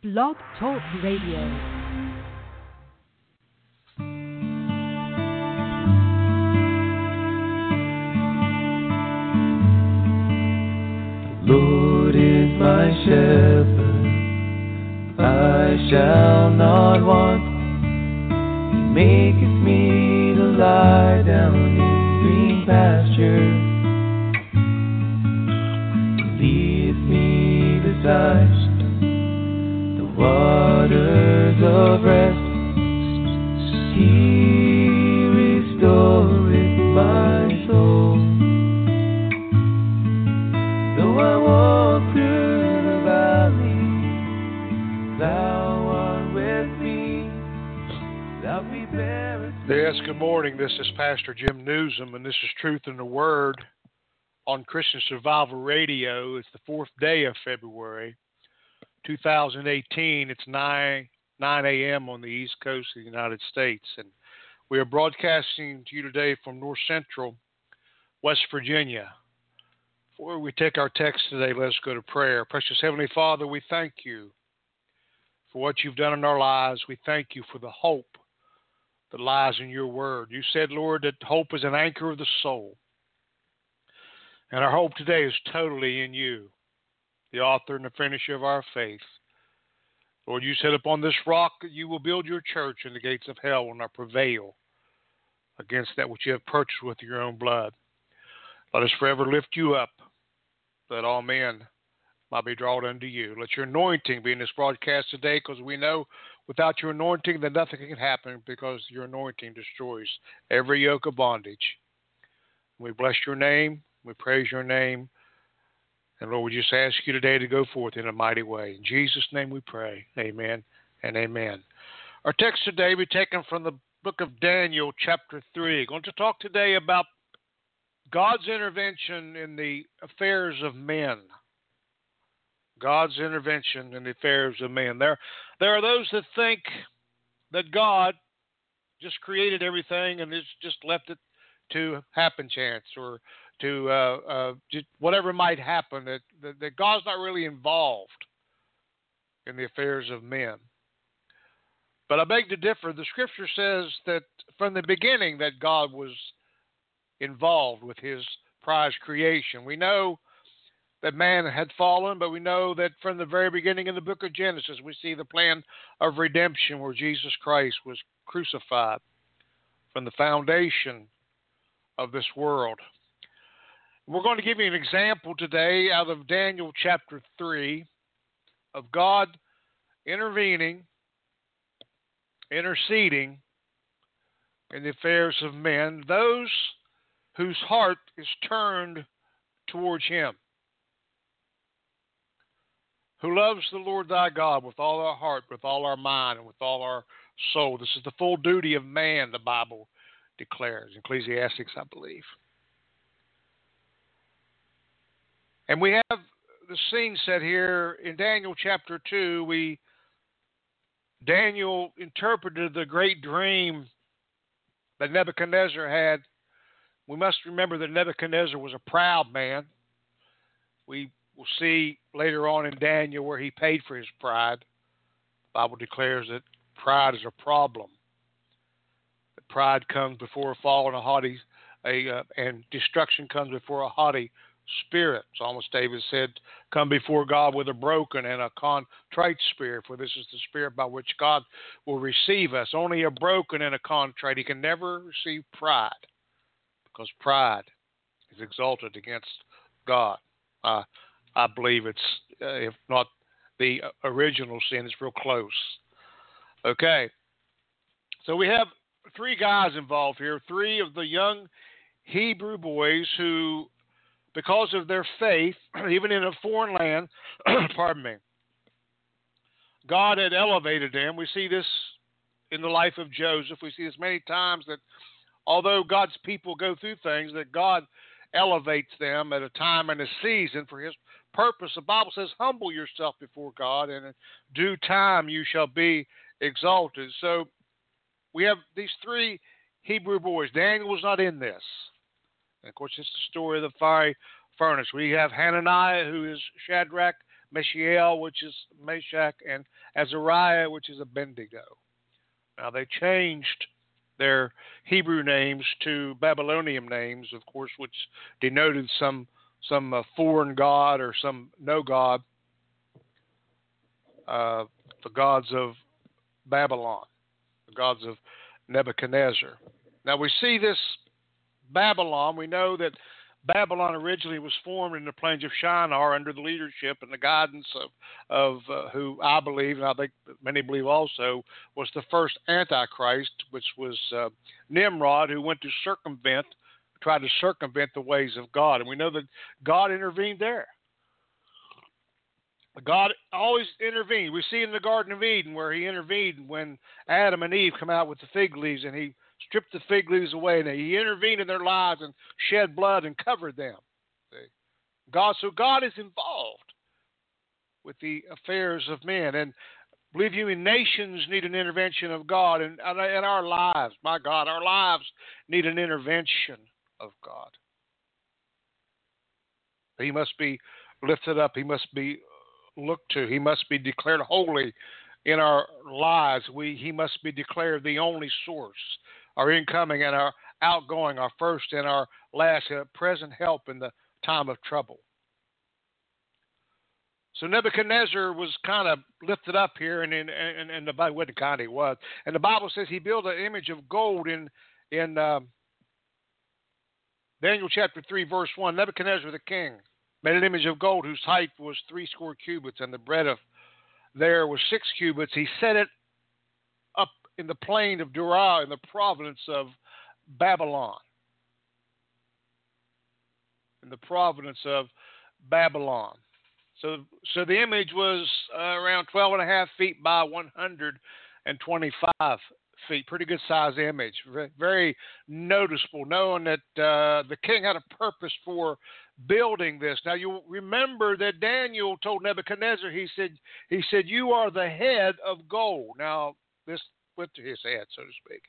Blog Talk Radio. Good morning. This is Pastor Jim Nuzum, and this is Truth in the Word on Christian Survival Radio. It's the fourth day of February 2018. It's 9, 9 a.m. on the East Coast of the United States, and we are broadcasting to you today from North Central, West Virginia. Before we take our text today, let's go to prayer. Precious Heavenly Father, we thank you for what you've done in our lives. We thank you for the hope that lies in your word. You said, Lord, that hope is an anchor of the soul. And our hope today is totally in you, the author and the finisher of our faith. Lord, you said upon this rock that you will build your church, and the gates of hell will not prevail against that which you have purchased with your own blood. Let us forever lift you up, that all men might be drawn unto you. Let your anointing be in this broadcast today, because we know without your anointing then nothing can happen, because your anointing destroys every yoke of bondage. We bless your name. We praise your name. And Lord, we just ask you today to go forth in a mighty way. In Jesus' name we pray. Amen and amen. Our text today will be taken from the book of Daniel, chapter 3. going to talk today about God's intervention in the affairs of men. God's intervention in the affairs of men. There, there are those that think that God just created everything and just left it to happen chance or to uh, uh, just whatever might happen. That, that that God's not really involved in the affairs of men. But I beg to differ. The Scripture says that from the beginning that God was involved with His prize creation. We know that man had fallen, but we know that from the very beginning in the book of Genesis, we see the plan of redemption where Jesus Christ was crucified from the foundation of this world. We're going to give you an example today out of Daniel chapter 3 of God intervening, interceding in the affairs of men, those whose heart is turned towards Him who loves the Lord thy God with all our heart, with all our mind, and with all our soul. This is the full duty of man, the Bible declares. Ecclesiastics, I believe. And we have the scene set here in Daniel chapter 2. We Daniel interpreted the great dream that Nebuchadnezzar had. We must remember that Nebuchadnezzar was a proud man. We We'll see later on in Daniel where he paid for his pride. The Bible declares that pride is a problem. That pride comes before a fall and a haughty, a, uh, and destruction comes before a haughty spirit. Psalmist David said, Come before God with a broken and a contrite spirit, for this is the spirit by which God will receive us. Only a broken and a contrite. He can never receive pride, because pride is exalted against God. Uh, I believe it's, uh, if not the original sin, it's real close. Okay. So we have three guys involved here, three of the young Hebrew boys who, because of their faith, even in a foreign land, pardon me, God had elevated them. We see this in the life of Joseph. We see this many times that although God's people go through things, that God elevates them at a time and a season for his purpose. The Bible says, humble yourself before God, and in due time you shall be exalted. So we have these three Hebrew boys. Daniel was not in this. And of course, it's the story of the fiery furnace. We have Hananiah, who is Shadrach, Mishael, which is Meshach, and Azariah, which is Abednego. Now they changed their Hebrew names to Babylonian names, of course, which denoted some some uh, foreign god or some no god, uh, the gods of Babylon, the gods of Nebuchadnezzar. Now we see this Babylon. We know that Babylon originally was formed in the plains of Shinar under the leadership and the guidance of, of uh, who I believe, and I think many believe also, was the first Antichrist, which was uh, Nimrod, who went to circumvent, tried to circumvent the ways of God. And we know that God intervened there. God always intervened. We see in the Garden of Eden where he intervened when Adam and Eve come out with the fig leaves and he stripped the fig leaves away, and He intervened in their lives and shed blood and covered them. God, so God is involved with the affairs of men, and believe you, me, nations need an intervention of God, and in our lives, my God, our lives need an intervention of God. He must be lifted up. He must be looked to. He must be declared holy in our lives. We, he must be declared the only source our incoming and our outgoing, our first and our last, uh, present help in the time of trouble. So Nebuchadnezzar was kind of lifted up here, and in and, and the Bible what kind he was, and the Bible says he built an image of gold in in um, Daniel chapter three verse one. Nebuchadnezzar the king made an image of gold whose height was three score cubits, and the breadth there was six cubits. He set it up in the plain of Dura in the province of Babylon. In the province of Babylon. So, so the image was uh, around 12 and a half feet by 125 feet. Pretty good size image. Very noticeable, knowing that uh, the king had a purpose for building this. Now you remember that Daniel told Nebuchadnezzar, he said, he said, you are the head of gold. Now this went to his head, so to speak.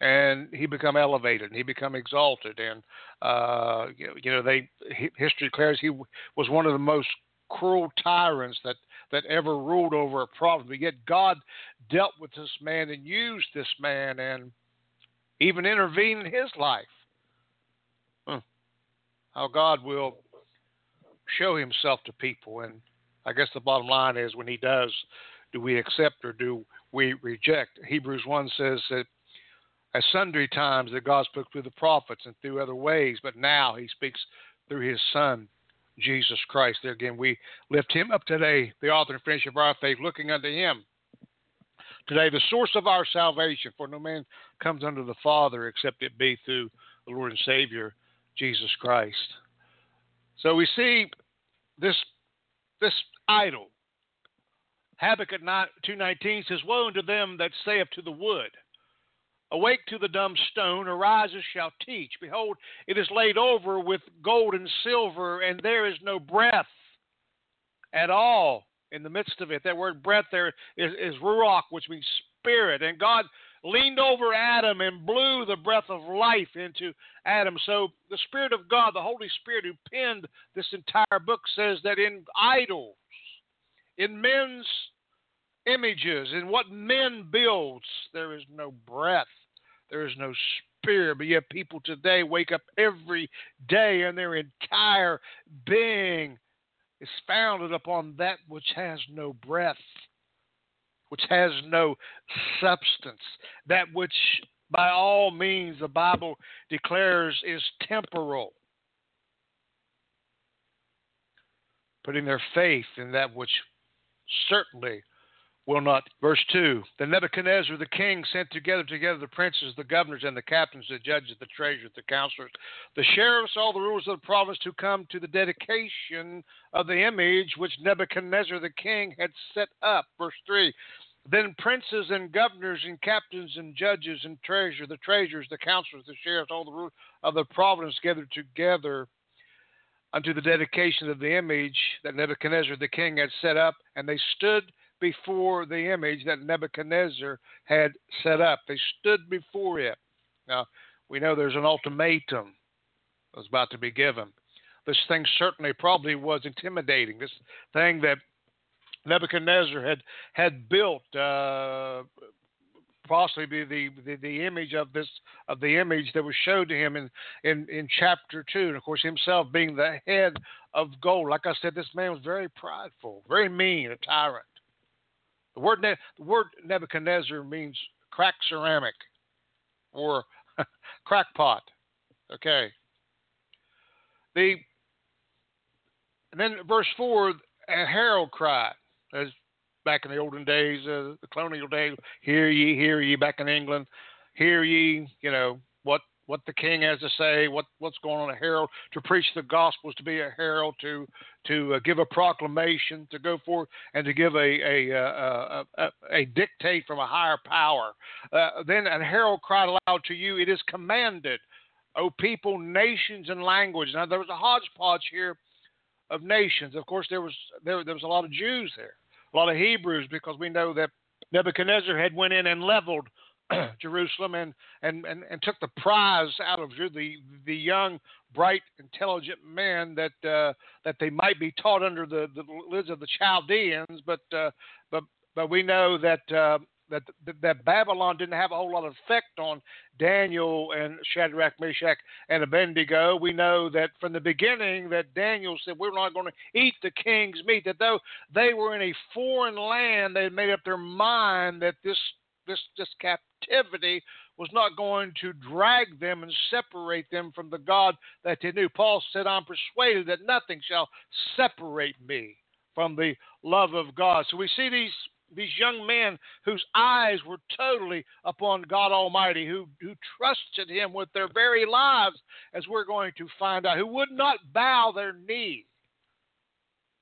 And he become elevated, and he become exalted, and uh, you know they history declares he was one of the most cruel tyrants that that ever ruled over a province. But yet God dealt with this man and used this man, and even intervened in his life. Huh. How God will show Himself to people, and I guess the bottom line is when He does, do we accept or do we reject? Hebrews 1 says that at sundry times that God spoke through the prophets and through other ways, but now he speaks through his Son, Jesus Christ. There again, we lift him up today, the author and finisher of our faith, looking unto him. Today, the source of our salvation, for no man comes unto the Father except it be through the Lord and Savior, Jesus Christ. So we see this this idol Habakkuk 2.19 says, Woe unto them that say to the wood, Awake to the dumb stone, arise and shall teach. Behold, it is laid over with gold and silver, and there is no breath at all in the midst of it. That word breath there is, is ruach, which means spirit. And God leaned over Adam and blew the breath of life into Adam. So the Spirit of God, the Holy Spirit who penned this entire book, says that in idols, in men's images, in what men builds, there is no breath, there is no spirit. But yet, people today wake up every day and their entire being is founded upon that which has no breath, which has no substance, that which by all means the Bible declares is temporal. Putting their faith in that which certainly will not. Verse 2 Then Nebuchadnezzar the king sent together together the princes, the governors, and the captains, the judges, the treasurers, the counselors, the sheriffs, all the rulers of the province to come to the dedication of the image which Nebuchadnezzar the king had set up. Verse 3 then princes and governors and captains and judges and treasurers, the treasurers, the counselors, the sheriffs, all the rulers of the province gathered together unto the dedication of the image that Nebuchadnezzar the king had set up, and they stood before the image that Nebuchadnezzar had set up. They stood before it. Now, we know there's an ultimatum that was about to be given. this thing certainly probably was intimidating. This thing that Nebuchadnezzar had had built, uh, possibly the, the the image of this of the image that was showed to him in in in chapter two, and of course himself being the head of gold. Like I said, this man was very prideful, very mean, a tyrant. The word ne- the word Nebuchadnezzar means crack ceramic or crackpot. Okay. The and then verse four, a herald cried, as back in the olden days, uh, the colonial days. Hear ye, hear ye, back in England. Hear ye, you know what what the king has to say, what what's going on. A herald to preach the gospel is to be a herald, to to uh, give a proclamation, to go forth and to give a a a, a, a dictate from a higher power. Uh, then a herald cried aloud to you, it is commanded, O people, nations, and languages. Now there was a hodgepodge here of nations. Of course, there was there, there was a lot of Jews there, a lot of Hebrews, because we know that Nebuchadnezzar had went in and leveled Jerusalem and, and, and, and took the prize out of the the young, bright, intelligent men that uh, that they might be taught under the, the lids of the Chaldeans, but uh, but but we know that uh, that that Babylon didn't have a whole lot of effect on Daniel and Shadrach, Meshach, and Abednego. We know that from the beginning that Daniel said we're not going to eat the king's meat. That though they were in a foreign land, they made up their mind that this this this captivity was not going to drag them and separate them from the God that they knew. Paul said, I'm persuaded that nothing shall separate me from the love of God. So we see these these young men whose eyes were totally upon God Almighty, who, who trusted Him with their very lives, as we're going to find out, who would not bow their knee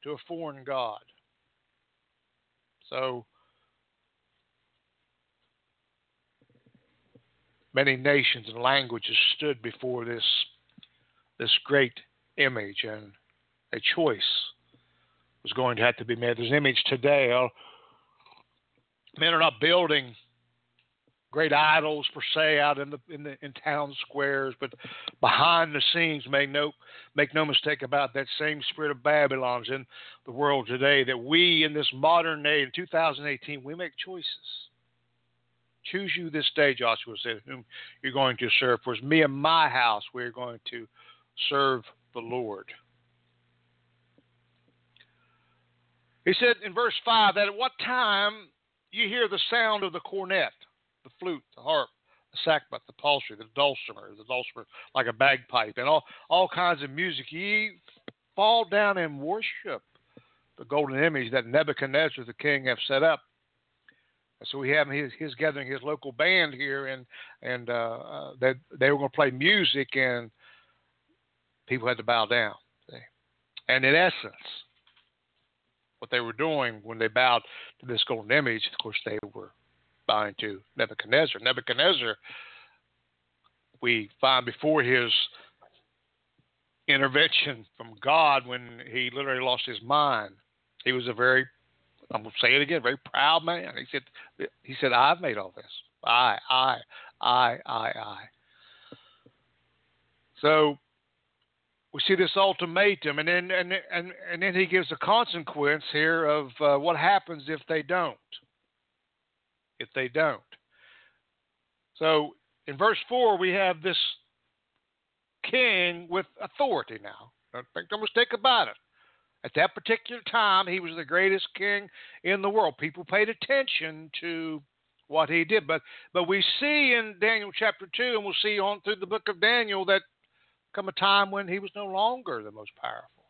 to a foreign God. So many nations and languages stood before this this great image, and a choice was going to have to be made. There's an image today. Uh, men are not building great idols per se out in the in the in town squares, but behind the scenes, make no make no mistake about that same spirit of Babylon's in the world today. That we in this modern day in 2018 we make choices. Choose you this day, Joshua said, whom you're going to serve. For it's me and my house, we're going to serve the Lord. He said in verse 5 that at what time you hear the sound of the cornet, the flute, the harp, the sackbut, the psaltery, the dulcimer, the dulcimer like a bagpipe, and all, all kinds of music, ye fall down and worship the golden image that Nebuchadnezzar the king have set up so we have his, his gathering his local band here, and and uh, uh, that they were going to play music, and people had to bow down. See? And in essence, what they were doing when they bowed to this golden image, of course, they were bowing to Nebuchadnezzar. Nebuchadnezzar, we find before his intervention from God when he literally lost his mind. He was a very I'm gonna say it again. Very proud man. He said, he said, I've made all this. I, I, I, I, I. So we see this ultimatum, and then and and and then he gives a consequence here of uh, what happens if they don't. If they don't. So in verse four, we have this king with authority now. Don't make no mistake about it. At that particular time, he was the greatest king in the world. People paid attention to what he did. But but we see in Daniel chapter two, and we'll see on through the book of Daniel that come a time when he was no longer the most powerful.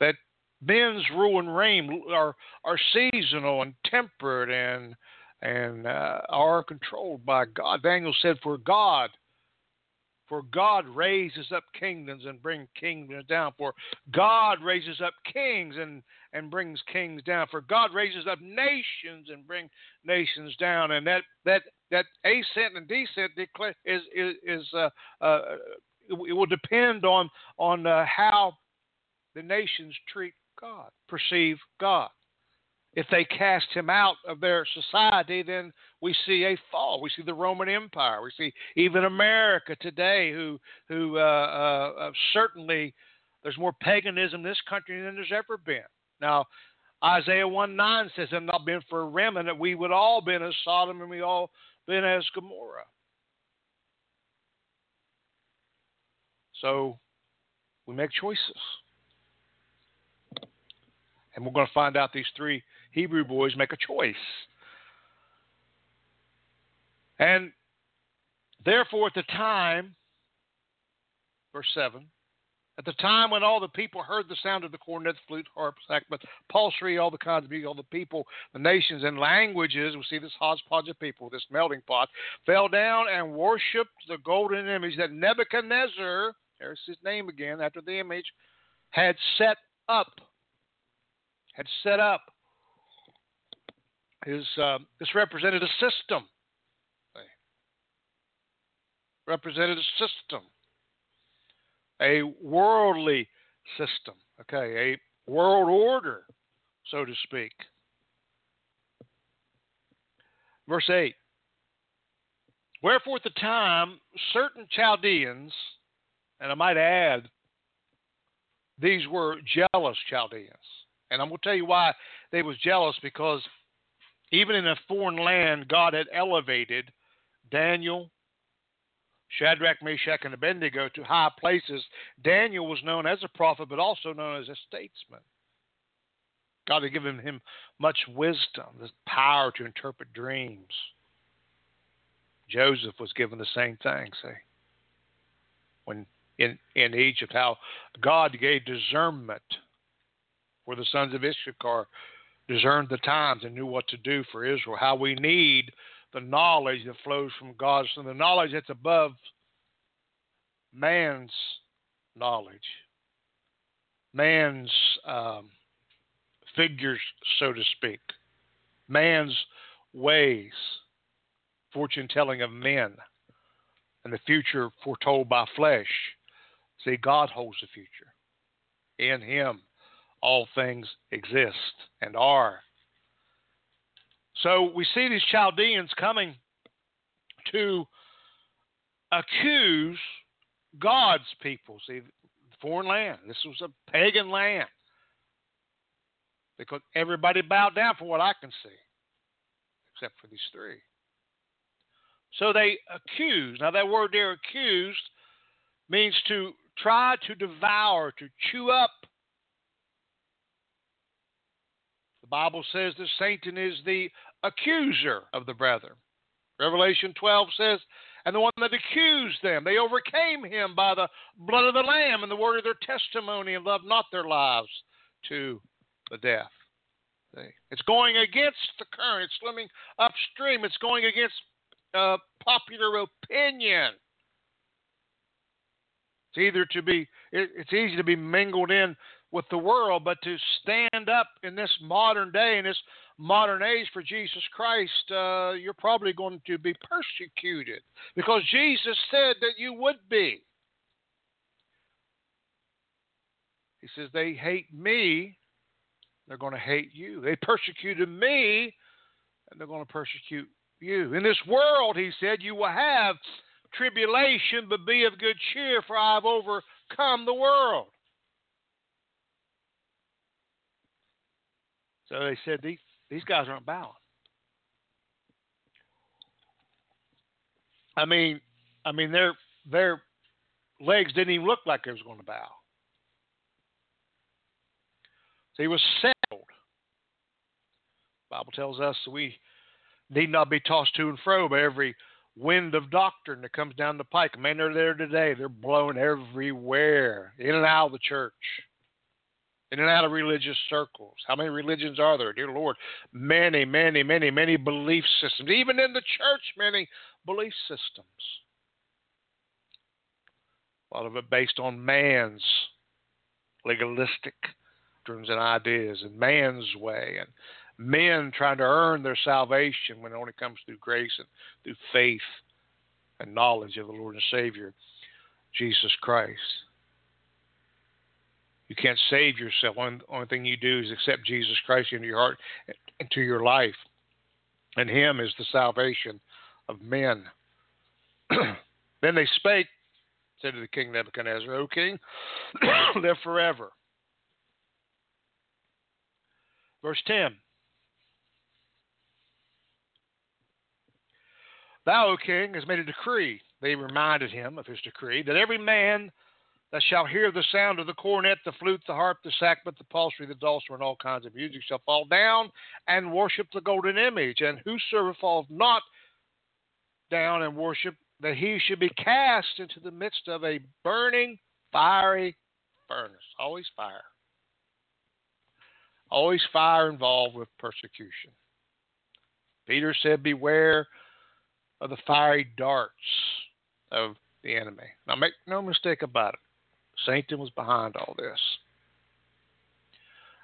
That men's rule and reign are are seasonal and tempered and and uh, are controlled by God. Daniel said, "For God for God raises up kingdoms and brings kingdoms down. For God raises up kings and, and brings kings down. For God raises up nations and brings nations down. And that that that ascent and descent is is, is uh, uh, it will depend on on uh, how the nations treat God, perceive God if they cast him out of their society, then we see a fall. We see the Roman Empire. We see even America today, who who uh, uh, uh certainly There's more paganism in this country than there's ever been. Now, Isaiah 1 9 says, If not been for a remnant, we would all been as Sodom and we all been as Gomorrah. So we make choices. And we're going to find out these three Hebrew boys make a choice. And therefore, at the time, verse 7, at the time when all the people heard the sound of the cornet, flute, harp, sackbut, psaltery, all the kinds of music, all the people, the nations, and languages, we see this hodgepodge of people, this melting pot, fell down and worshipped the golden image that Nebuchadnezzar, there's his name again, after the image, had set up. Had set up. His, uh, this represented a system. Represented a system a worldly system, okay, a world order, so to speak. Verse 8 Wherefore at the time certain Chaldeans, and I might add, these were jealous Chaldeans. And I'm going to tell you why they was jealous because even in a foreign land, God had elevated Daniel, Shadrach, Meshach, and Abednego to high places. Daniel was known as a prophet, but also known as a statesman. God had given him much wisdom, the power to interpret dreams. Joseph was given the same thing, see. When in, in Egypt, how God gave discernment for the sons of Issachar, discerned the times and knew what to do for Israel, how we need the knowledge that flows from God, so the knowledge that's above man's knowledge, man's um, figures, so to speak, man's ways, fortune telling of men, and the future foretold by flesh. See, God holds the future. In Him, all things exist and are. So we see these Chaldeans coming to accuse God's people. See, foreign land. This was a pagan land. Because everybody bowed down from what I can see, except for these three. So they accuse. Now, that word there, accused, means to try to devour, to chew up. The Bible says that Satan is the accuser of the brethren. Revelation 12 says and the one that accused them. They overcame him by the blood of the Lamb and the word of their testimony and loved not their lives to the death. It's going against the current. It's swimming upstream. It's going against uh, popular opinion. It's either to be, it, it's easy to be mingled in with the world, but to stand up in this modern day, in this modern age for Jesus Christ, uh, you're probably going to be persecuted because Jesus said that you would be. He says, They hate me, they're going to hate you. They persecuted me, and they're going to persecute you. In this world, he said, you will have tribulation, but be of good cheer, for I have overcome the world. So they said, These these guys aren't bowing. I mean, I mean their their legs didn't even look like they was going to bow. So he was settled. Bible tells us we need not be tossed to and fro by every wind of doctrine that comes down the pike. Man, they're there today. They're blowing everywhere, in and out of the church in and out of religious circles. How many religions are there, dear Lord? Many, many, many, many belief systems. Even in the church, many belief systems. A lot of it based on man's legalistic doctrines and ideas and man's way and men trying to earn their salvation when it only comes through grace and through faith and knowledge of the Lord and Savior, Jesus Christ. You can't save yourself. One only thing you do is accept Jesus Christ into your heart, into your life, and Him is the salvation of men. then they spake, said to the king Nebuchadnezzar, O king, live forever. Verse 10 Thou, O king, hast made a decree. They reminded him of his decree that every man that shall hear the sound of the cornet, the flute, the harp, the sackbut, the psaltery, the dulcimer, and all kinds of music shall fall down and worship the golden image. And whosoever falls not down and worship, that he should be cast into the midst of a burning, fiery furnace. Always fire. Always fire involved with persecution. Peter said, Beware of the fiery darts of the enemy. Now, make no mistake about it. Satan was behind all this.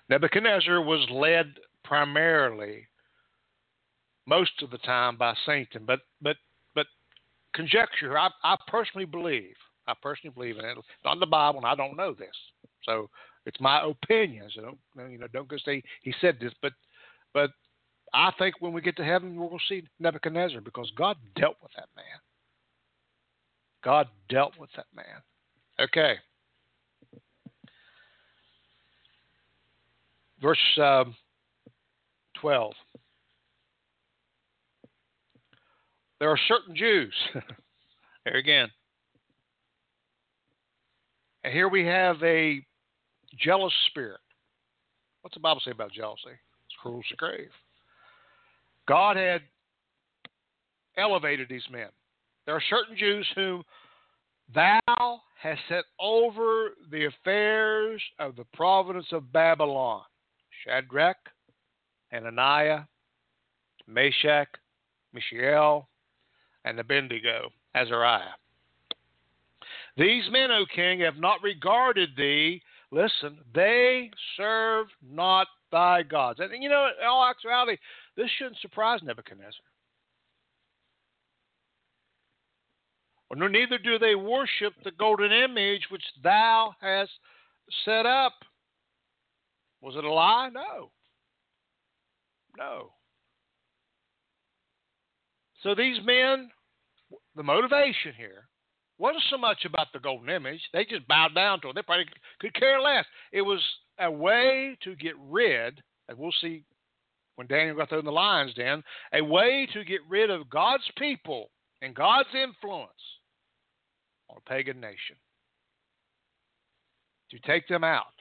Nebuchadnezzar was led primarily, most of the time, by Satan, but but but conjecture. I, I personally believe. I personally believe in it. not in the Bible, and I don't know this, so it's my opinion. So don't you know? Don't go say he said this, but but I think when we get to heaven, we'll see Nebuchadnezzar because God dealt with that man. God dealt with that man. Okay. Verse um, 12. There are certain Jews. there again. And here we have a jealous spirit. What's the Bible say about jealousy? It's cruel as the grave. God had elevated these men. There are certain Jews whom thou hast set over the affairs of the province of Babylon Shadrach, Hananiah, Meshach, Mishael, and Abednego, Azariah. These men, O king, have not regarded thee. Listen, they serve not thy gods. And you know, in all actuality, this shouldn't surprise Nebuchadnezzar. Nor neither do they worship the golden image which thou hast set up. Was it a lie? No. No. So these men, the motivation here wasn't so much about the golden image. They just bowed down to it. They probably could care less. It was a way to get rid, and we'll see when Daniel got thrown in the lion's den, a way to get rid of God's people and God's influence on a pagan nation. To take them out.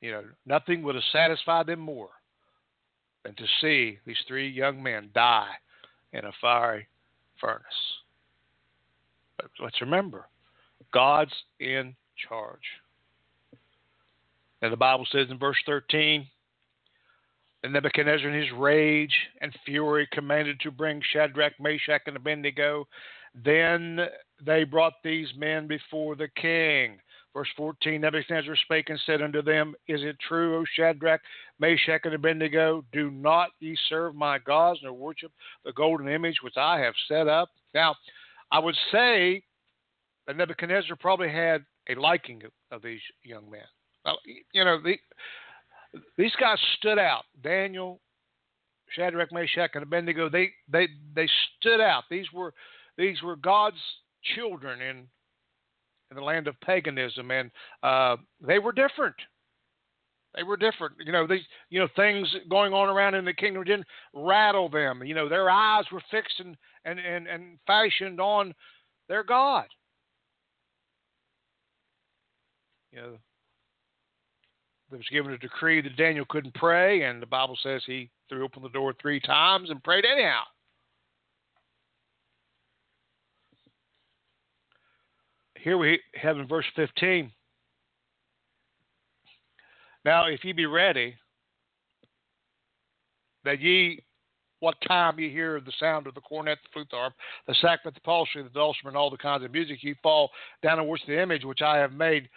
You know, nothing would have satisfied them more than to see these three young men die in a fiery furnace. But let's remember, God's in charge. And the Bible says in verse 13, and Nebuchadnezzar, in his rage and fury, commanded to bring Shadrach, Meshach, and Abednego. Then they brought these men before the king. Verse 14 Nebuchadnezzar spake and said unto them, Is it true, O Shadrach, Meshach, and Abednego? Do not ye serve my gods, nor worship the golden image which I have set up? Now, I would say that Nebuchadnezzar probably had a liking of these young men. You know, the, these guys stood out. Daniel, Shadrach, Meshach, and Abednego. They they they stood out. These were these were God's children in in the land of paganism, and uh, they were different. They were different. You know, these you know things going on around in the kingdom didn't rattle them. You know, their eyes were fixed and and and, and fashioned on their God. You know, there was given a decree that Daniel couldn't pray, and the Bible says he threw open the door three times and prayed anyhow. Here we have in verse 15. Now, if ye be ready, that ye, what time ye hear the sound of the cornet, the flute, the harp, the sackbut, the psaltery, the dulcimer, and all the kinds of music, ye fall down and worship the image which I have made.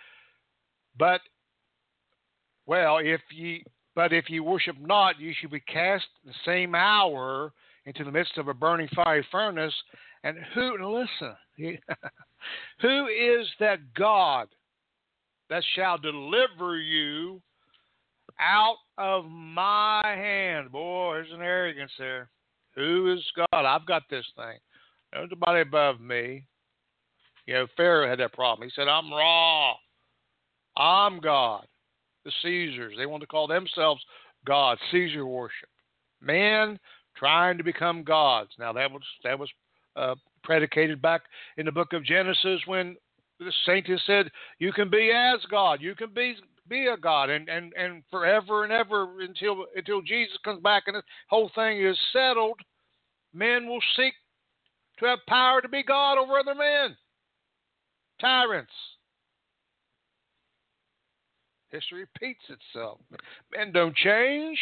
But well, if ye but if ye worship not, ye shall be cast the same hour into the midst of a burning fiery furnace. And who listen, who is that God that shall deliver you out of my hand? Boy, there's an arrogance there. Who is God? I've got this thing. There's nobody above me. You know, Pharaoh had that problem. He said, I'm Ra. I'm God. The Caesars, they want to call themselves God, Caesar worship. Man trying to become gods. Now that was that was uh, predicated back in the book of Genesis when the saints said, "You can be as God. You can be be a God, and and and forever and ever until until Jesus comes back and the whole thing is settled. Men will seek to have power to be God over other men, tyrants." History repeats itself. Men don't change.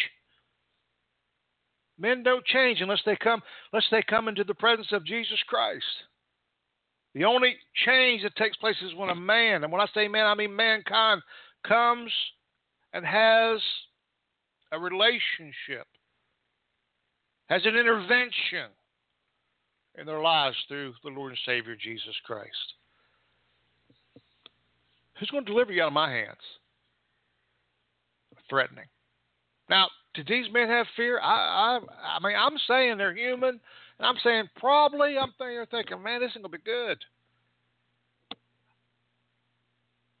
Men don't change unless they come unless they come into the presence of Jesus Christ. The only change that takes place is when a man, and when I say man, I mean mankind, comes and has a relationship, has an intervention in their lives through the Lord and Savior Jesus Christ. Who's going to deliver you out of my hands? threatening. Now, did these men have fear? I, I, I mean, I'm saying they're human, and I'm saying probably. I'm thinking, thinking, man, this is gonna be good.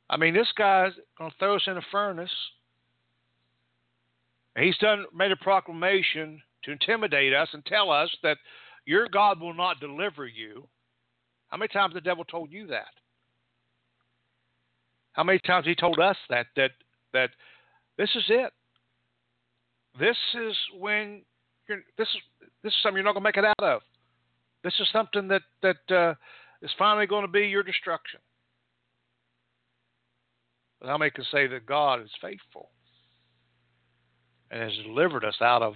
I mean, this guy's gonna throw us in a furnace. He's done made a proclamation to intimidate us and tell us that your God will not deliver you. How many times the devil told you that? How many times he told us that that that this is it. This is when you're, this is this is something you're not going to make it out of. This is something that that uh, is finally going to be your destruction. But how many can say that God is faithful and has delivered us out of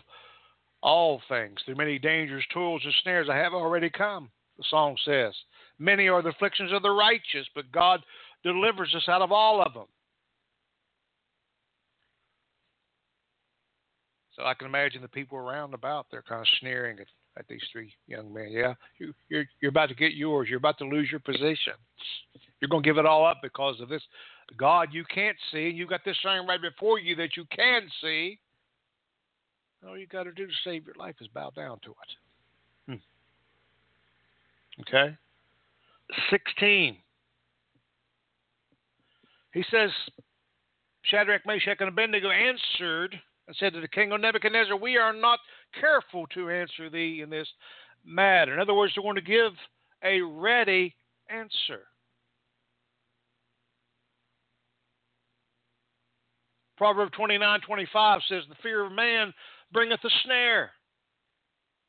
all things through many dangers, toils, and snares? I have already come. The song says, "Many are the afflictions of the righteous, but God delivers us out of all of them." So I can imagine the people around about they're kind of sneering at, at these three young men. Yeah, you, you're you're about to get yours. You're about to lose your position. You're going to give it all up because of this God you can't see, and you've got this thing right before you that you can see. All you got to do to save your life is bow down to it. Hmm. Okay. 16. He says, Shadrach, Meshach, and Abednego answered and said to the king of Nebuchadnezzar, We are not careful to answer thee in this matter. In other words, they're going to give a ready answer. Proverb 29 25 says, The fear of man bringeth a snare.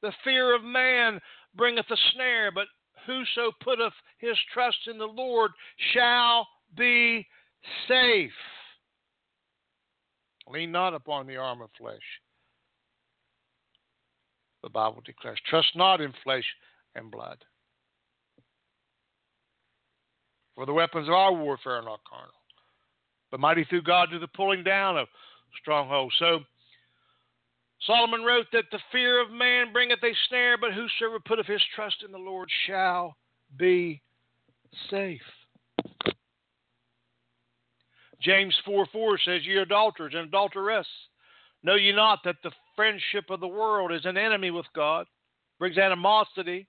The fear of man bringeth a snare, but whoso putteth his trust in the Lord shall be safe. Lean not upon the arm of flesh. The Bible declares, trust not in flesh and blood. For the weapons of our warfare are not carnal, but mighty through God to the pulling down of strongholds. So Solomon wrote that the fear of man bringeth a snare, but whosoever putteth his trust in the Lord shall be safe. James 4 4 says, Ye adulterers and adulteress, know ye not that the friendship of the world is an enemy with God, brings animosity.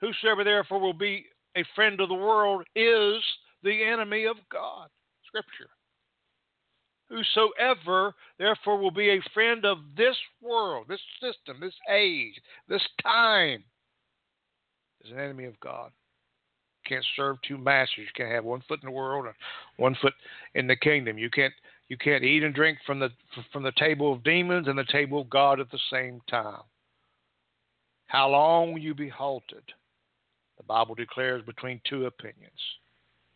Whosoever therefore will be a friend of the world is the enemy of God. Scripture. Whosoever therefore will be a friend of this world, this system, this age, this time, is an enemy of God can't serve two masters. You can't have one foot in the world and one foot in the kingdom. You can't you can't eat and drink from the from the table of demons and the table of God at the same time. How long will you be halted? The Bible declares between two opinions.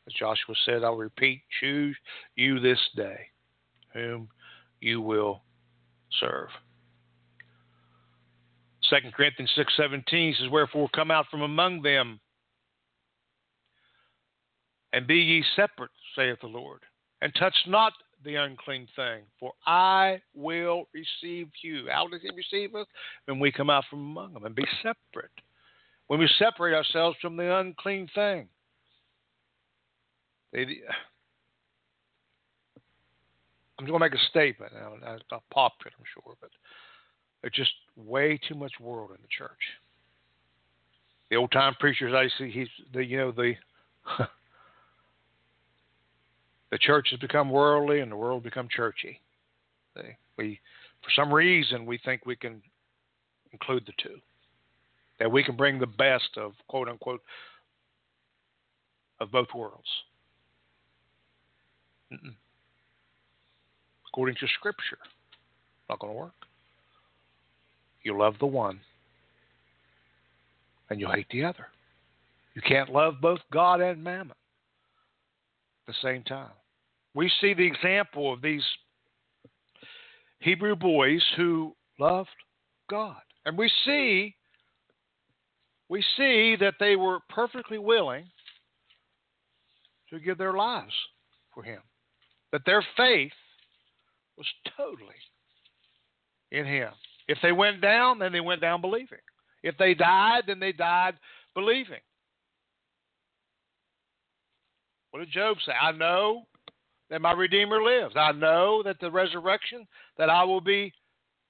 As Joshua said, I'll repeat, choose you this day whom you will serve. 2 Corinthians 6:17 says, Wherefore come out from among them and be ye separate, saith the Lord, and touch not the unclean thing, for I will receive you. How does he receive us? When we come out from among them and be separate. When we separate ourselves from the unclean thing. I'm going to make a statement. Now, it's not popular, I'm sure, but there's just way too much world in the church. The old time preachers I see he's the you know the the church has become worldly and the world become churchy. We for some reason we think we can include the two. That we can bring the best of quote unquote of both worlds. Mm-mm. According to Scripture, not going to work. You love the one, and you hate the other. You can't love both God and mammon at the same time. We see the example of these Hebrew boys who loved God. And we see we see that they were perfectly willing to give their lives for him. That their faith was totally in him. If they went down, then they went down believing. If they died, then they died believing. What did Job say? I know that my Redeemer lives. I know that the resurrection, that I will be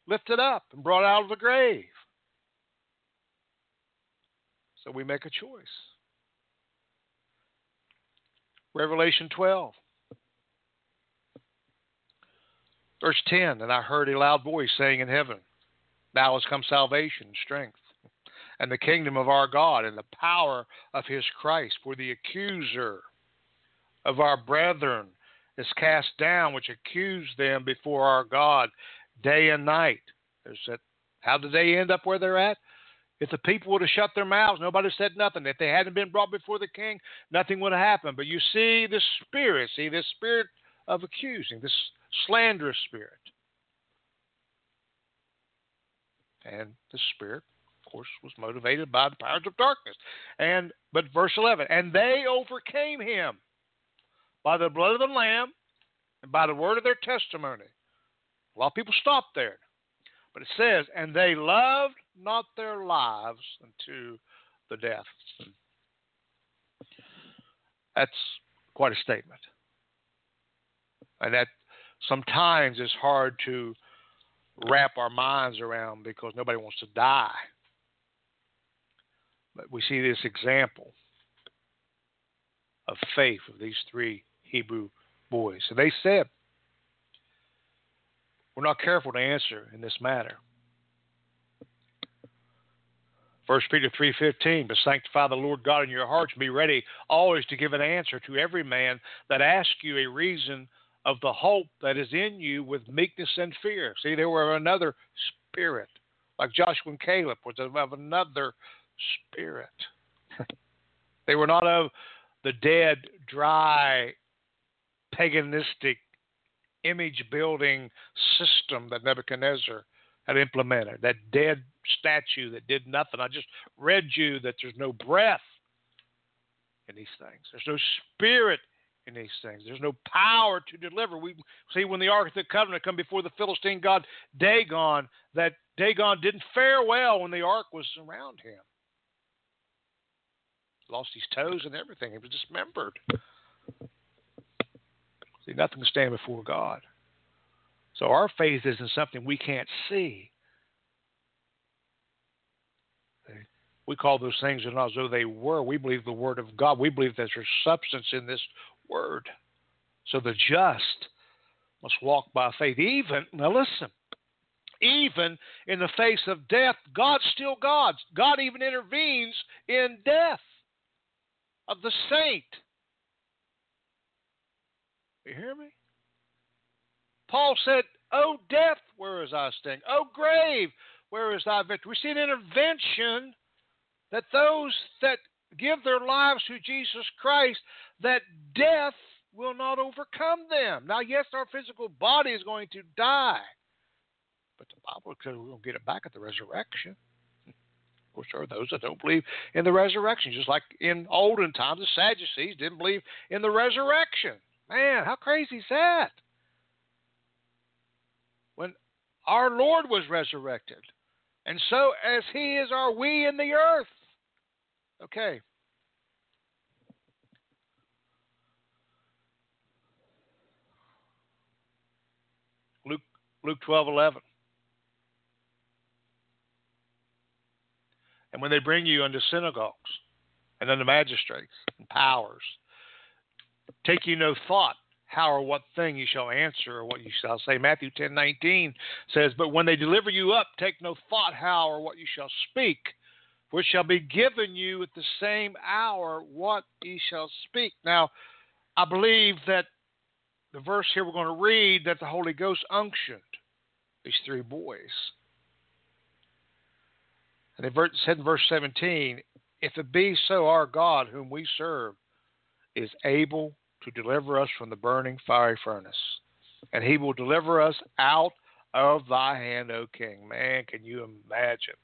lifted up and brought out of the grave. So we make a choice. Revelation 12. Verse 10 And I heard a loud voice saying in heaven, Now has come salvation strength, and the kingdom of our God, and the power of his Christ. For the accuser of our brethren is cast down, which accused them before our God day and night. There's that. How did they end up where they're at? If the people would have shut their mouths, nobody said nothing. If they hadn't been brought before the king, nothing would have happened. But you see the spirit, see this spirit of accusing, this slanderous spirit. And the spirit, of course, was motivated by the powers of darkness. And but verse eleven, and they overcame him by the blood of the Lamb and by the word of their testimony. A lot of people stop there. But it says, and they loved not their lives unto the death. That's quite a statement. And that sometimes is hard to wrap our minds around because nobody wants to die. But we see this example of faith of these three Hebrew boys. So they said, We're not careful to answer in this matter. 1 Peter 3:15 but sanctify the Lord God in your hearts be ready always to give an answer to every man that asks you a reason of the hope that is in you with meekness and fear. See, they were another spirit, like Joshua and Caleb was of another spirit. they were not of the dead, dry, paganistic image building system that Nebuchadnezzar had implemented, that dead statue that did nothing. I just read you that there's no breath in these things, there's no spirit in these things, there's no power to deliver. We see when the Ark of the Covenant come before the Philistine god Dagon, that Dagon didn't fare well when the ark was around him. Lost his toes and everything. He was dismembered. See, nothing can stand before God. So our faith isn't something we can't see. We call those things not as though they were. We believe the Word of God. We believe that there's substance in this Word. So the just must walk by faith. Even, now listen, even in the face of death, God's still God. God even intervenes in death of the saint. You hear me? Paul said, O death, where is thy sting? O grave, where is thy victory? We see an intervention that those that give their lives to Jesus Christ, that death will not overcome them. Now, yes, our physical body is going to die, but the Bible says we're going to get it back at the resurrection. Of course, there are those that don't believe in the resurrection, just like in olden times, the Sadducees didn't believe in the resurrection. Man, how crazy is that? When our Lord was resurrected, and so as He is, are we in the earth. Okay. Luke Luke twelve eleven. And when they bring you unto synagogues and unto magistrates and powers, take you no thought how or what thing you shall answer or what you shall say. Matthew ten nineteen says, But when they deliver you up, take no thought how or what you shall speak, for it shall be given you at the same hour what ye shall speak. Now, I believe that the verse here we're going to read that the Holy Ghost unctioned these three boys. And it said in verse 17, If it be so, our God, whom we serve, is able to deliver us from the burning fiery furnace, and he will deliver us out of thy hand, O king. Man, can you imagine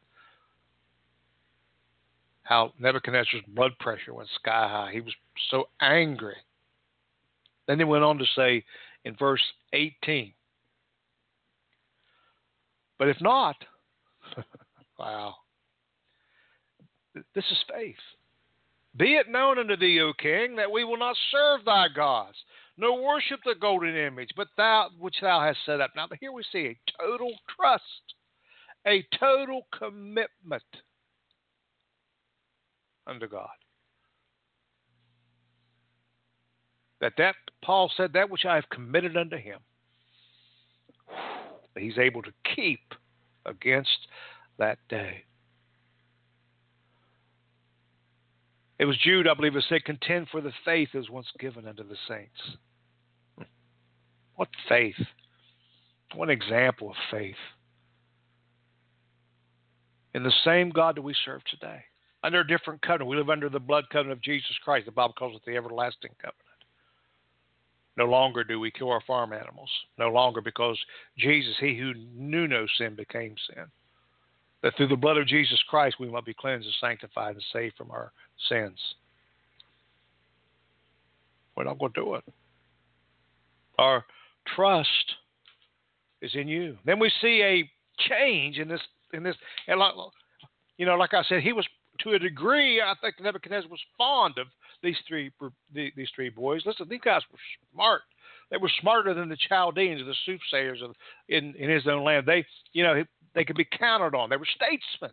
how Nebuchadnezzar's blood pressure went sky high? He was so angry. Then he went on to say in verse 18, But if not, wow, this is faith. Be it known unto thee, O king, that we will not serve thy gods, nor worship the golden image, but thou which thou hast set up. Now here we see a total trust, a total commitment unto God. That that Paul said that which I have committed unto him, he's able to keep against that day. It was Jude, I believe, who said, Contend for the faith was once given unto the saints. What faith? What example of faith? In the same God that we serve today. Under a different covenant. We live under the blood covenant of Jesus Christ. The Bible calls it the everlasting covenant. No longer do we kill our farm animals. No longer because Jesus, he who knew no sin, became sin that through the blood of Jesus Christ we might be cleansed and sanctified and saved from our sins. We're not going to do it. Our trust is in you. Then we see a change in this. In this, and like, you know, like I said, he was to a degree. I think Nebuchadnezzar was fond of these three these three boys. Listen, these guys were smart. They were smarter than the Chaldeans, the soothsayers in in his own land. They, you know, they could be counted on. They were statesmen.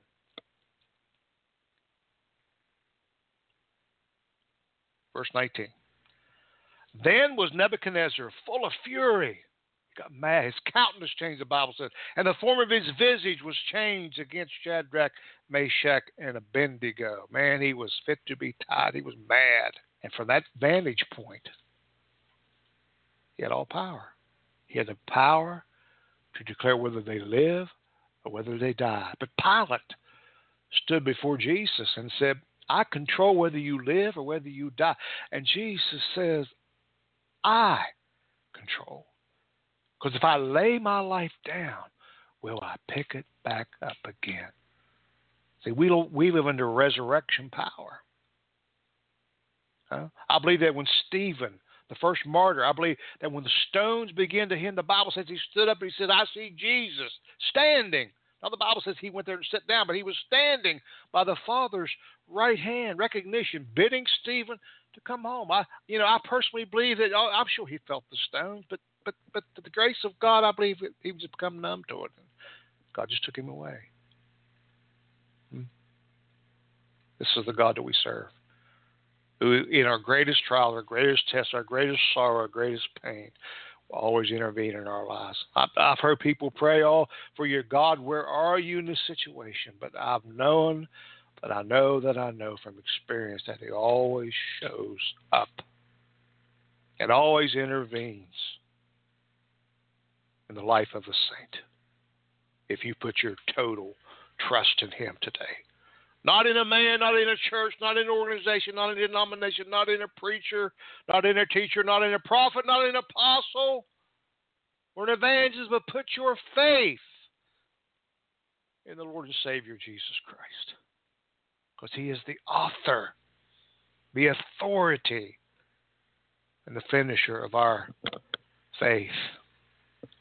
Verse 19. Then was Nebuchadnezzar full of fury. He got mad. His countenance changed, the Bible says. And the form of his visage was changed against Shadrach, Meshach, and Abednego. Man, he was fit to be tied. He was mad. And from that vantage point, he had all power. He had the power to declare whether they live or whether they die. But Pilate stood before Jesus and said, I control whether you live or whether you die. And Jesus says, I control. Because if I lay my life down, will I pick it back up again? See, we, we live under resurrection power. Huh? I believe that when Stephen the first martyr. I believe that when the stones began to hit, the Bible says he stood up and he said, I see Jesus standing. Now, the Bible says he went there and sat down, but he was standing by the Father's right hand, recognition, bidding Stephen to come home. I, you know, I personally believe that. Oh, I'm sure he felt the stones, but but but the grace of God, I believe he was become numb to it. God just took him away. Hmm. This is the God that we serve in our greatest trial, our greatest test, our greatest sorrow, our greatest pain, will always intervene in our lives. I've heard people pray, "Oh, for your God, where are you in this situation?" But I've known, but I know that I know from experience that He always shows up and always intervenes in the life of a saint if you put your total trust in Him today. Not in a man, not in a church, not in an organization, not in a denomination, not in a preacher, not in a teacher, not in a prophet, not in an apostle or an evangelist, but put your faith in the Lord and Savior Jesus Christ. Because He is the author, the authority, and the finisher of our faith.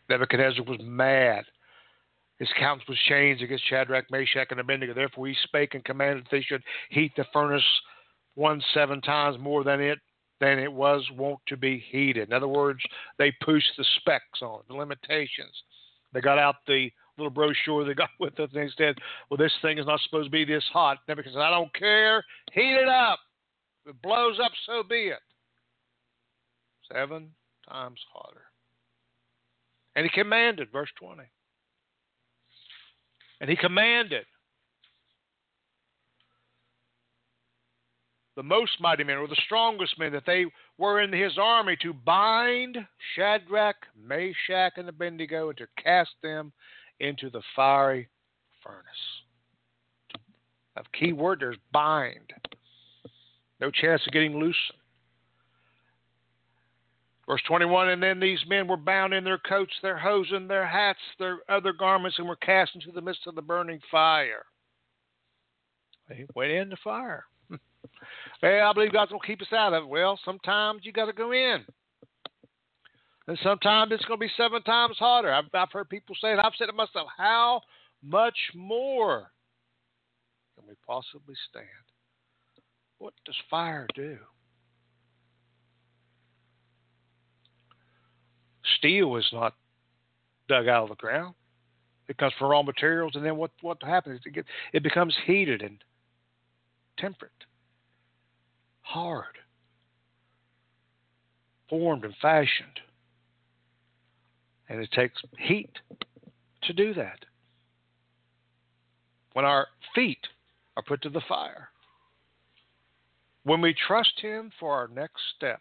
Nebuchadnezzar was mad his countenance was changed against Shadrach, Meshach, and Abednego. Therefore he spake and commanded that they should heat the furnace one seven times more than it than it was wont to be heated. In other words, they pushed the specs on it, the limitations. They got out the little brochure they got with it. And they said, well, this thing is not supposed to be this hot. Nebuchadnezzar said, I don't care. Heat it up. If it blows up, so be it. Seven times hotter. And he commanded, verse 20. And he commanded the most mighty men, or the strongest men that they were in his army, to bind Shadrach, Meshach, and Abednego, and to cast them into the fiery furnace. A key word there's bind. No chance of getting loosened. Verse 21 And then these men were bound in their coats, their hosen, their hats, their other garments, and were cast into the midst of the burning fire. They went into fire. well, I believe God's going to keep us out of it. Well, sometimes you got to go in. And sometimes it's going to be seven times hotter. I've, I've heard people say it. I've said to myself, how much more can we possibly stand? What does fire do? Steel is not dug out of the ground. It comes from raw materials, and then what, what happens? It, gets, it becomes heated and temperate, hard, formed and fashioned. And it takes heat to do that. When our feet are put to the fire, when we trust Him for our next step,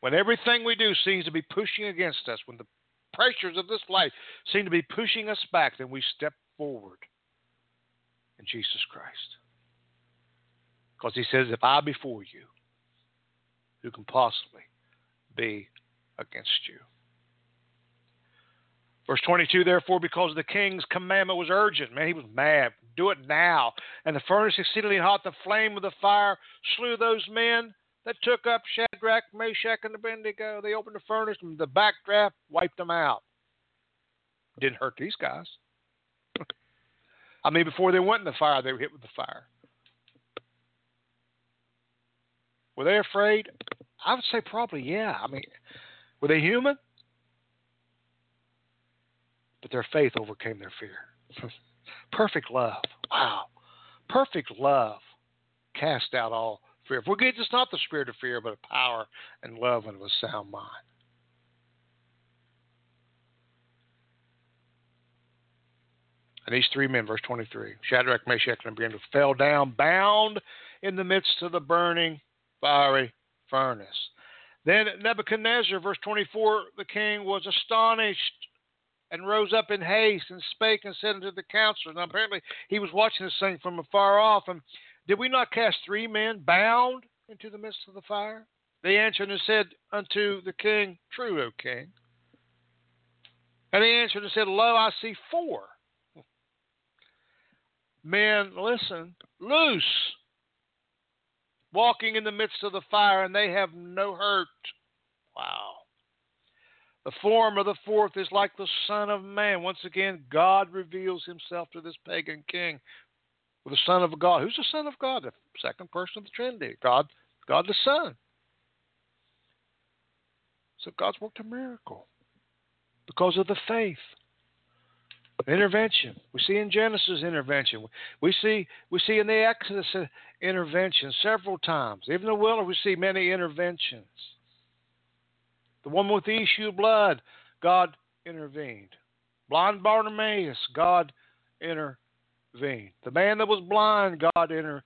when everything we do seems to be pushing against us, when the pressures of this life seem to be pushing us back, then we step forward in Jesus Christ. Because He says, If I be for you, who can possibly be against you? Verse 22, therefore, because the king's commandment was urgent, man, he was mad. Do it now. And the furnace exceedingly hot, the flame of the fire slew those men that took up Shadrach, Meshach, and Abednego. They opened the furnace, and the backdraft wiped them out. Didn't hurt these guys. I mean, before they went in the fire, they were hit with the fire. Were they afraid? I would say probably, yeah. I mean, were they human? But their faith overcame their fear. Perfect love. Wow. Perfect love cast out all fear. Forget it's not the spirit of fear, but of power and love and of a sound mind. And these three men, verse 23, Shadrach, Meshach, and Abednego, fell down, bound in the midst of the burning fiery furnace. Then Nebuchadnezzar, verse 24, the king was astonished and rose up in haste and spake and said unto the counselors. Now, apparently, he was watching this thing from afar off. And did we not cast three men bound into the midst of the fire? They answered and said unto the king, True, O king. And he answered and said, Lo, I see four. Men, listen, loose, walking in the midst of the fire, and they have no hurt. Wow. The form of the fourth is like the Son of Man. Once again, God reveals himself to this pagan king with the Son of God. Who's the Son of God? The second person of the Trinity. God, God the Son. So God's worked a miracle because of the faith. Intervention. We see in Genesis intervention. We see we see in the Exodus intervention several times. Even in the wilderness, we see many interventions. The woman with the issue of blood, God intervened. Blind Bartimaeus, God intervened intervened. The man that was blind, God intervened.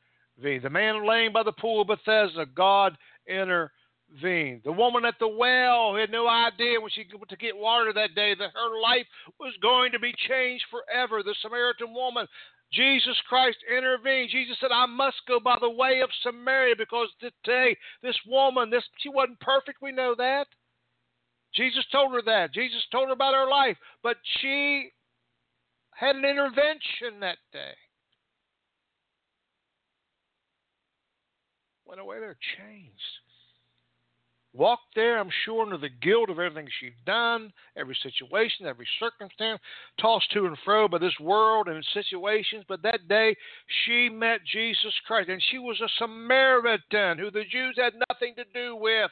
The man laying by the pool of Bethesda, God intervened. The woman at the well had no idea when she to get water that day that her life was going to be changed forever. The Samaritan woman, Jesus Christ intervened. Jesus said, I must go by the way of Samaria because today this woman, this she wasn't perfect, we know that. Jesus told her that. Jesus told her about her life, but she had an intervention that day. Went away there changed. Walked there, I'm sure, under the guilt of everything she'd done, every situation, every circumstance, tossed to and fro by this world and situations. But that day, she met Jesus Christ, and she was a Samaritan who the Jews had nothing to do with.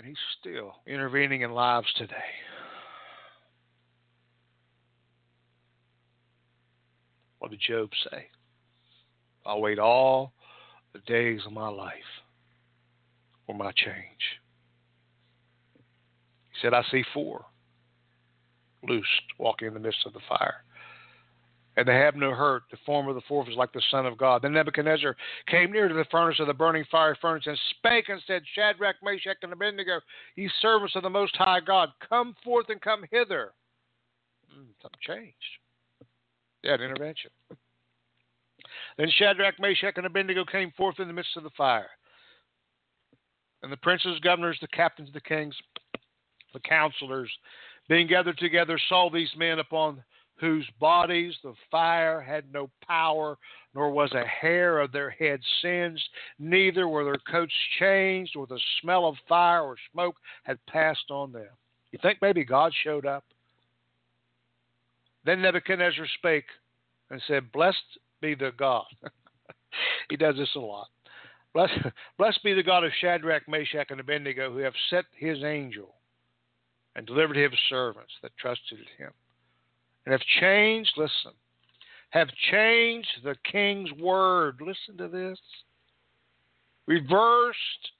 And He's still intervening in lives today. What did Job say? I'll wait all the days of my life for my change. He said, I see four loosed walking in the midst of the fire. And they have no hurt. The form of the fourth is like the Son of God. Then Nebuchadnezzar came near to the furnace of the burning fire furnace and spake and said, Shadrach, Meshach, and Abednego, ye servants of the Most High God, come forth and come hither. Mm, something changed. Yeah, an intervention. Then Shadrach, Meshach, and Abednego came forth in the midst of the fire. And the princes, governors, the captains, the kings, the counselors, being gathered together, saw these men upon whose bodies the fire had no power, nor was a hair of their head singed, neither were their coats changed, or the smell of fire or smoke had passed on them. You think maybe God showed up? Then Nebuchadnezzar spake and said, Blessed be the God. he does this a lot. Blessed, blessed be the God of Shadrach, Meshach, and Abednego, who have set his angel and delivered his servants that trusted in him, and have changed, listen, have changed the king's word. Listen to this. Reversed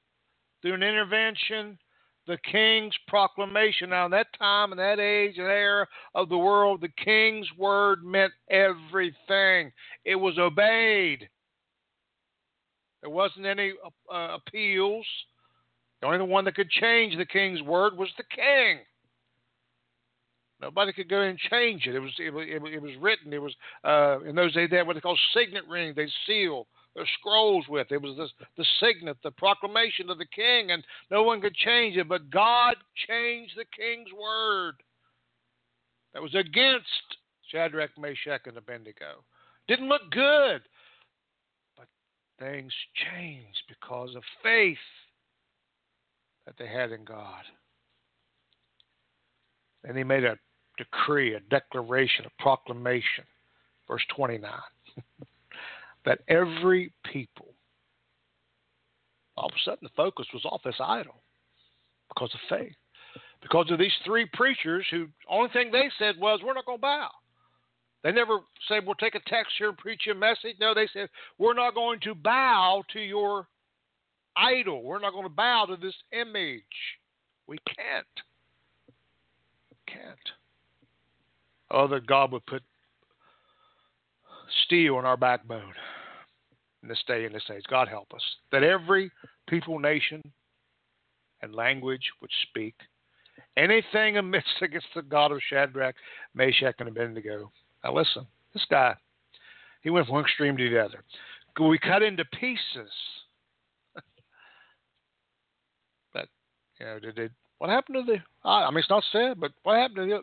through an intervention the king's proclamation. Now, in that time, in that age and era of the world, the king's word meant everything. It was obeyed. There wasn't any uh, appeals. The only one that could change the king's word was the king. Nobody could go and change it. It was it, it, it was written. It was uh, in those days they had what they call signet ring. They seal their scrolls with. It was this, the signet, the proclamation of the king, and no one could change it. But God changed the king's word. That was against Shadrach, Meshach, and Abednego. Didn't look good, but things changed because of faith that they had in God. And he made a decree, a declaration, a proclamation. Verse 29. that every people, all of a sudden the focus was off this idol because of faith. Because of these three preachers who only thing they said was, We're not gonna bow. They never said, We'll take a text here and preach you a message. No, they said, We're not going to bow to your idol. We're not going to bow to this image. We can't. Can't. Oh, that God would put steel in our backbone in this day and this age. God help us. That every people, nation, and language would speak anything amiss against the God of Shadrach, Meshach, and Abednego. Now listen, this guy, he went from one extreme to the other. We cut into pieces. but you know, did, did what happened to the? I mean, it's not said, but what happened to the,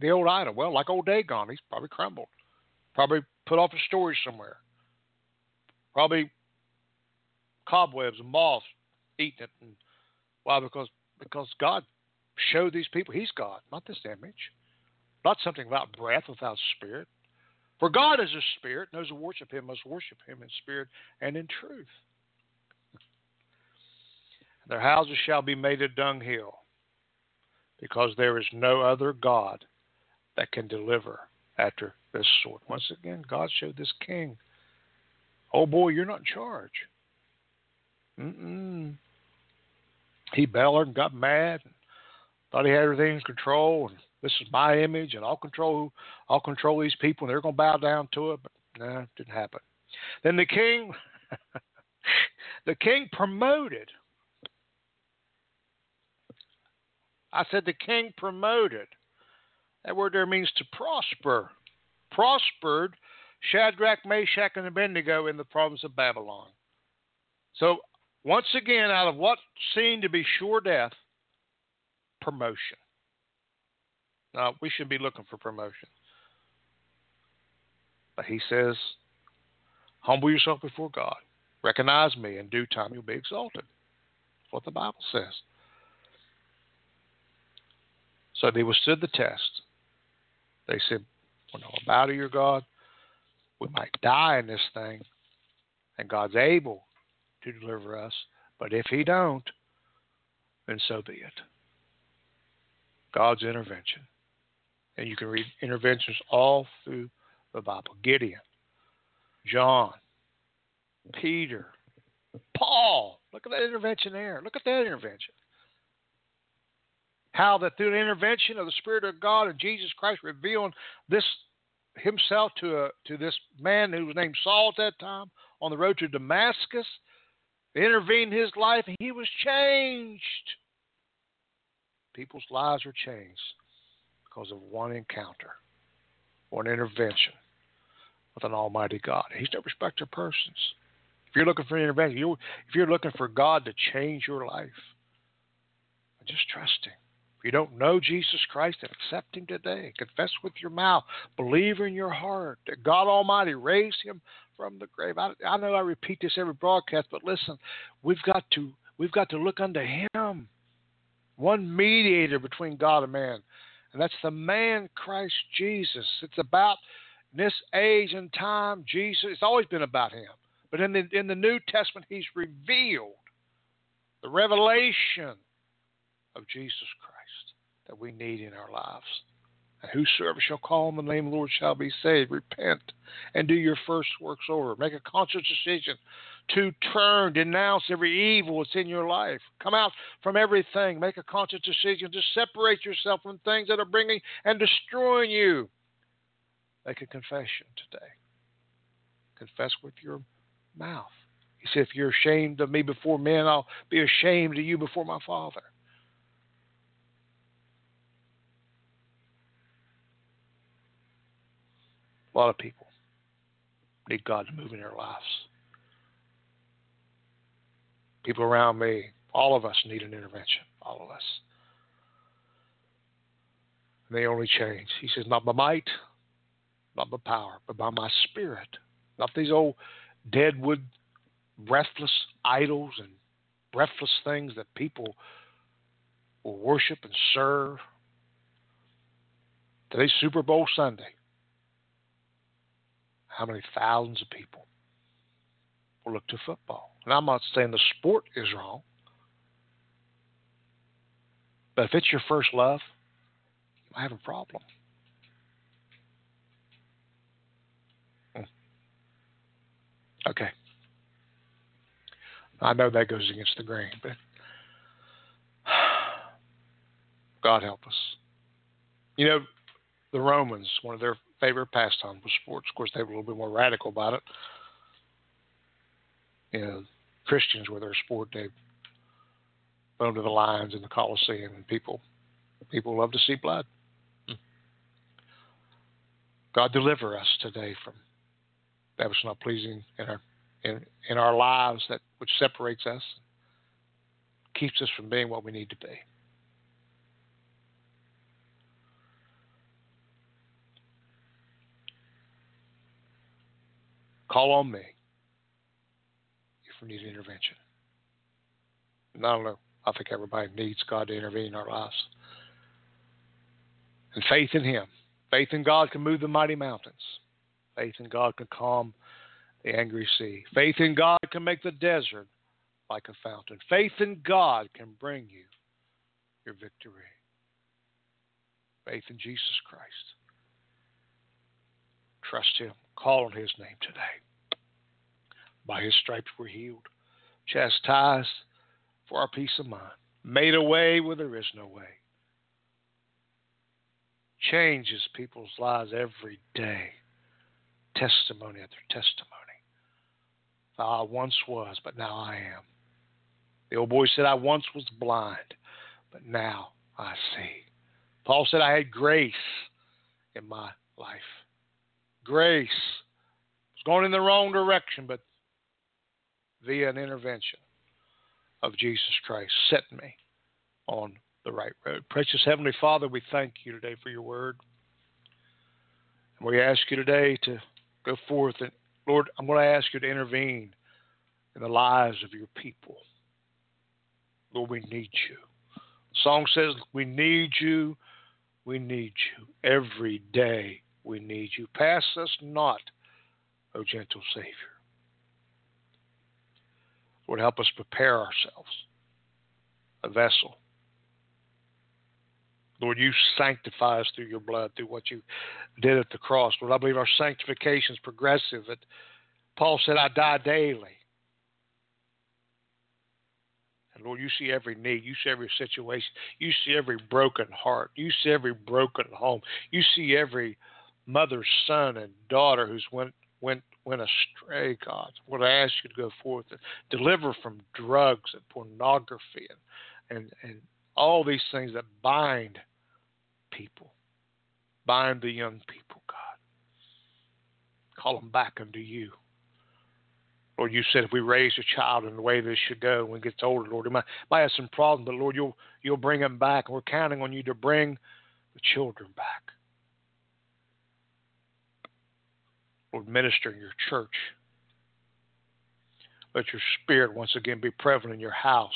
the old idol? Well, like old Dagon, he's probably crumbled, probably put off a storage somewhere. Probably cobwebs and moths eating it. And why? Because because God showed these people He's God, not this image, not something about breath without spirit. For God is a spirit, and those who worship Him must worship Him in spirit and in truth. Their houses shall be made a dunghill, because there is no other God that can deliver after this sort. Once again, God showed this king, oh boy, you're not in charge. Mm-mm. He bellowed and got mad, and thought he had everything in control, and this is my image, and I'll control, I'll control these people, and they're going to bow down to it. But no, nah, it didn't happen. Then the king, the king promoted. I said the king promoted. That word there means to prosper prospered Shadrach, Meshach, and Abednego in the province of Babylon. So, once again, out of what seemed to be sure death, promotion. Now, we should be looking for promotion. But he says, humble yourself before God. Recognize me. In due time, you'll be exalted. That's what the Bible says. So they withstood the test. They said, we know about your God. We might die in this thing, and God's able to deliver us. But if He don't, then so be it. God's intervention. And you can read interventions all through the Bible Gideon, John, Peter, Paul. Look at that intervention there. Look at that intervention. How that through the intervention of the Spirit of God and Jesus Christ revealing this himself to a, to this man who was named Saul at that time on the road to Damascus, intervened in his life, and he was changed. People's lives were changed because of one encounter, one intervention with an Almighty God. He's no respecter of persons. If you're looking for an intervention, if you're looking for God to change your life, just trust Him. You don't know Jesus Christ, then accept Him today. Confess with your mouth. Believe in your heart that God Almighty raised Him from the grave. I, I know I repeat this every broadcast, but listen, we've got to we've got to look unto Him, one mediator between God and man, and that's the man Christ Jesus. It's about this age and time. Jesus. It's always been about Him, but in the in the New Testament, He's revealed the revelation of Jesus Christ that we need in our lives. And whosoever shall call on the name of the Lord shall be saved. Repent and do your first works over. Make a conscious decision to turn, denounce every evil that's in your life. Come out from everything. Make a conscious decision to separate yourself from things that are bringing and destroying you. Make a confession today. Confess with your mouth. He said, If you're ashamed of me before men, I'll be ashamed of you before my Father. A lot of people need God to move in their lives. People around me, all of us need an intervention. All of us. And they only change. He says, not by might, not by power, but by my spirit. Not these old deadwood, breathless idols and breathless things that people will worship and serve. Today's Super Bowl Sunday how many thousands of people will look to football. And I'm not saying the sport is wrong, but if it's your first love, you might have a problem. Hmm. Okay. I know that goes against the grain, but God help us. You know, the Romans, one of their favorite pastime was sports. Of course, they were a little bit more radical about it. You know, Christians were their sport. They went to the lions in the Coliseum, and people people love to see blood. Hmm. God deliver us today from that which is not pleasing in our in, in our lives that which separates us, keeps us from being what we need to be. Call on me if we need intervention. And I don't know. I think everybody needs God to intervene in our lives. And faith in Him. Faith in God can move the mighty mountains. Faith in God can calm the angry sea. Faith in God can make the desert like a fountain. Faith in God can bring you your victory. Faith in Jesus Christ. Trust Him. Call on His name today. By His stripes we're healed, chastised for our peace of mind, made a way where there is no way. Changes people's lives every day, testimony after testimony. I once was, but now I am. The old boy said, I once was blind, but now I see. Paul said, I had grace in my life grace. was going in the wrong direction, but via an intervention of Jesus Christ set me on the right road. Precious Heavenly Father, we thank you today for your word. And we ask you today to go forth and Lord, I'm going to ask you to intervene in the lives of your people. Lord, we need you. The song says, We need you. We need you every day we need you. Pass us not, O gentle Savior. Lord, help us prepare ourselves a vessel. Lord, you sanctify us through your blood, through what you did at the cross. Lord, I believe our sanctification is progressive. That Paul said, I die daily. And Lord, you see every need. You see every situation. You see every broken heart. You see every broken home. You see every mother, son, and daughter who's went went went astray, God. Lord, I ask you to go forth and deliver from drugs and pornography and and, and all these things that bind people, bind the young people, God. Call them back unto you. Lord, you said if we raise a child in the way they should go when it gets older, Lord, it might, might have some problems, but Lord, you'll you'll bring them back. We're counting on you to bring the children back. Lord, minister in your church. Let your spirit once again be prevalent in your house.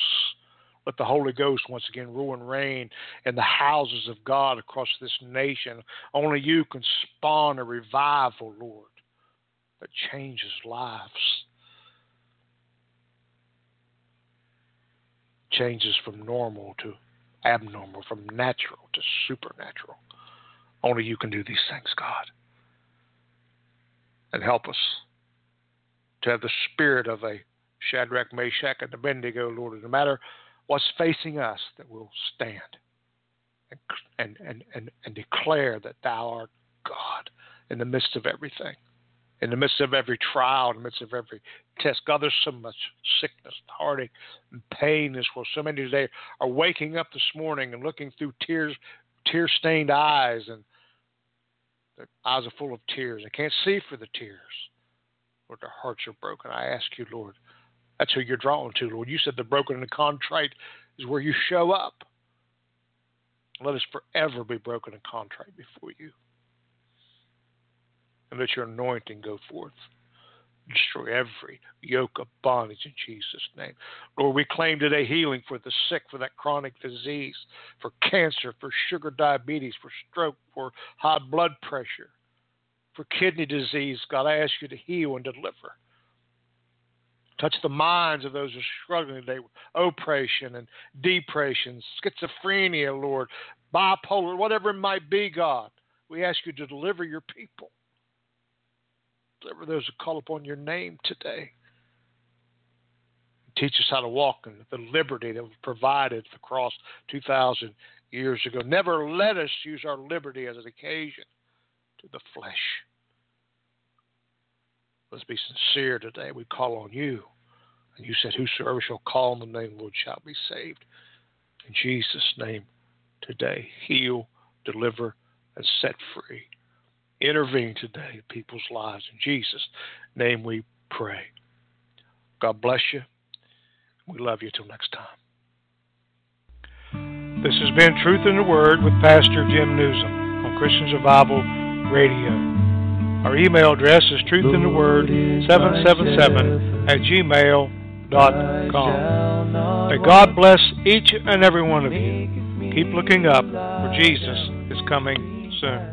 Let the Holy Ghost once again rule and reign in the houses of God across this nation. Only you can spawn a revival, Lord, that changes lives. Changes from normal to abnormal, from natural to supernatural. Only you can do these things, God. And help us to have the spirit of a Shadrach, Meshach, and Abednego, Lord. No matter what's facing us, that we'll stand and, and, and, and declare that Thou art God in the midst of everything, in the midst of every trial, in the midst of every test. God, there's so much sickness, heartache, and pain as well. So many today are waking up this morning and looking through tears, tear stained eyes, and their eyes are full of tears. They can't see for the tears. Lord, their hearts are broken. I ask you, Lord, that's who you're drawn to, Lord. You said the broken and the contrite is where you show up. Let us forever be broken and contrite before you. And let your anointing go forth. Destroy every yoke of bondage in Jesus' name. Lord, we claim today healing for the sick, for that chronic disease, for cancer, for sugar diabetes, for stroke, for high blood pressure, for kidney disease. God, I ask you to heal and deliver. Touch the minds of those who are struggling today with oppression and depression, schizophrenia, Lord, bipolar, whatever it might be, God. We ask you to deliver your people. Deliver those who call upon your name today. Teach us how to walk in the liberty that was provided for the cross 2,000 years ago. Never let us use our liberty as an occasion to the flesh. Let's be sincere today. We call on you. And you said, Whosoever shall call on the name of the Lord shall be saved. In Jesus' name today, heal, deliver, and set free. Intervene today in people's lives. In Jesus' name we pray. God bless you. We love you till next time. This has been Truth in the Word with Pastor Jim Nuzum on Christian Survival Radio. Our email address is truthintheword777 at gmail.com. May God bless each and every one of you. Keep looking up, for Jesus is coming soon.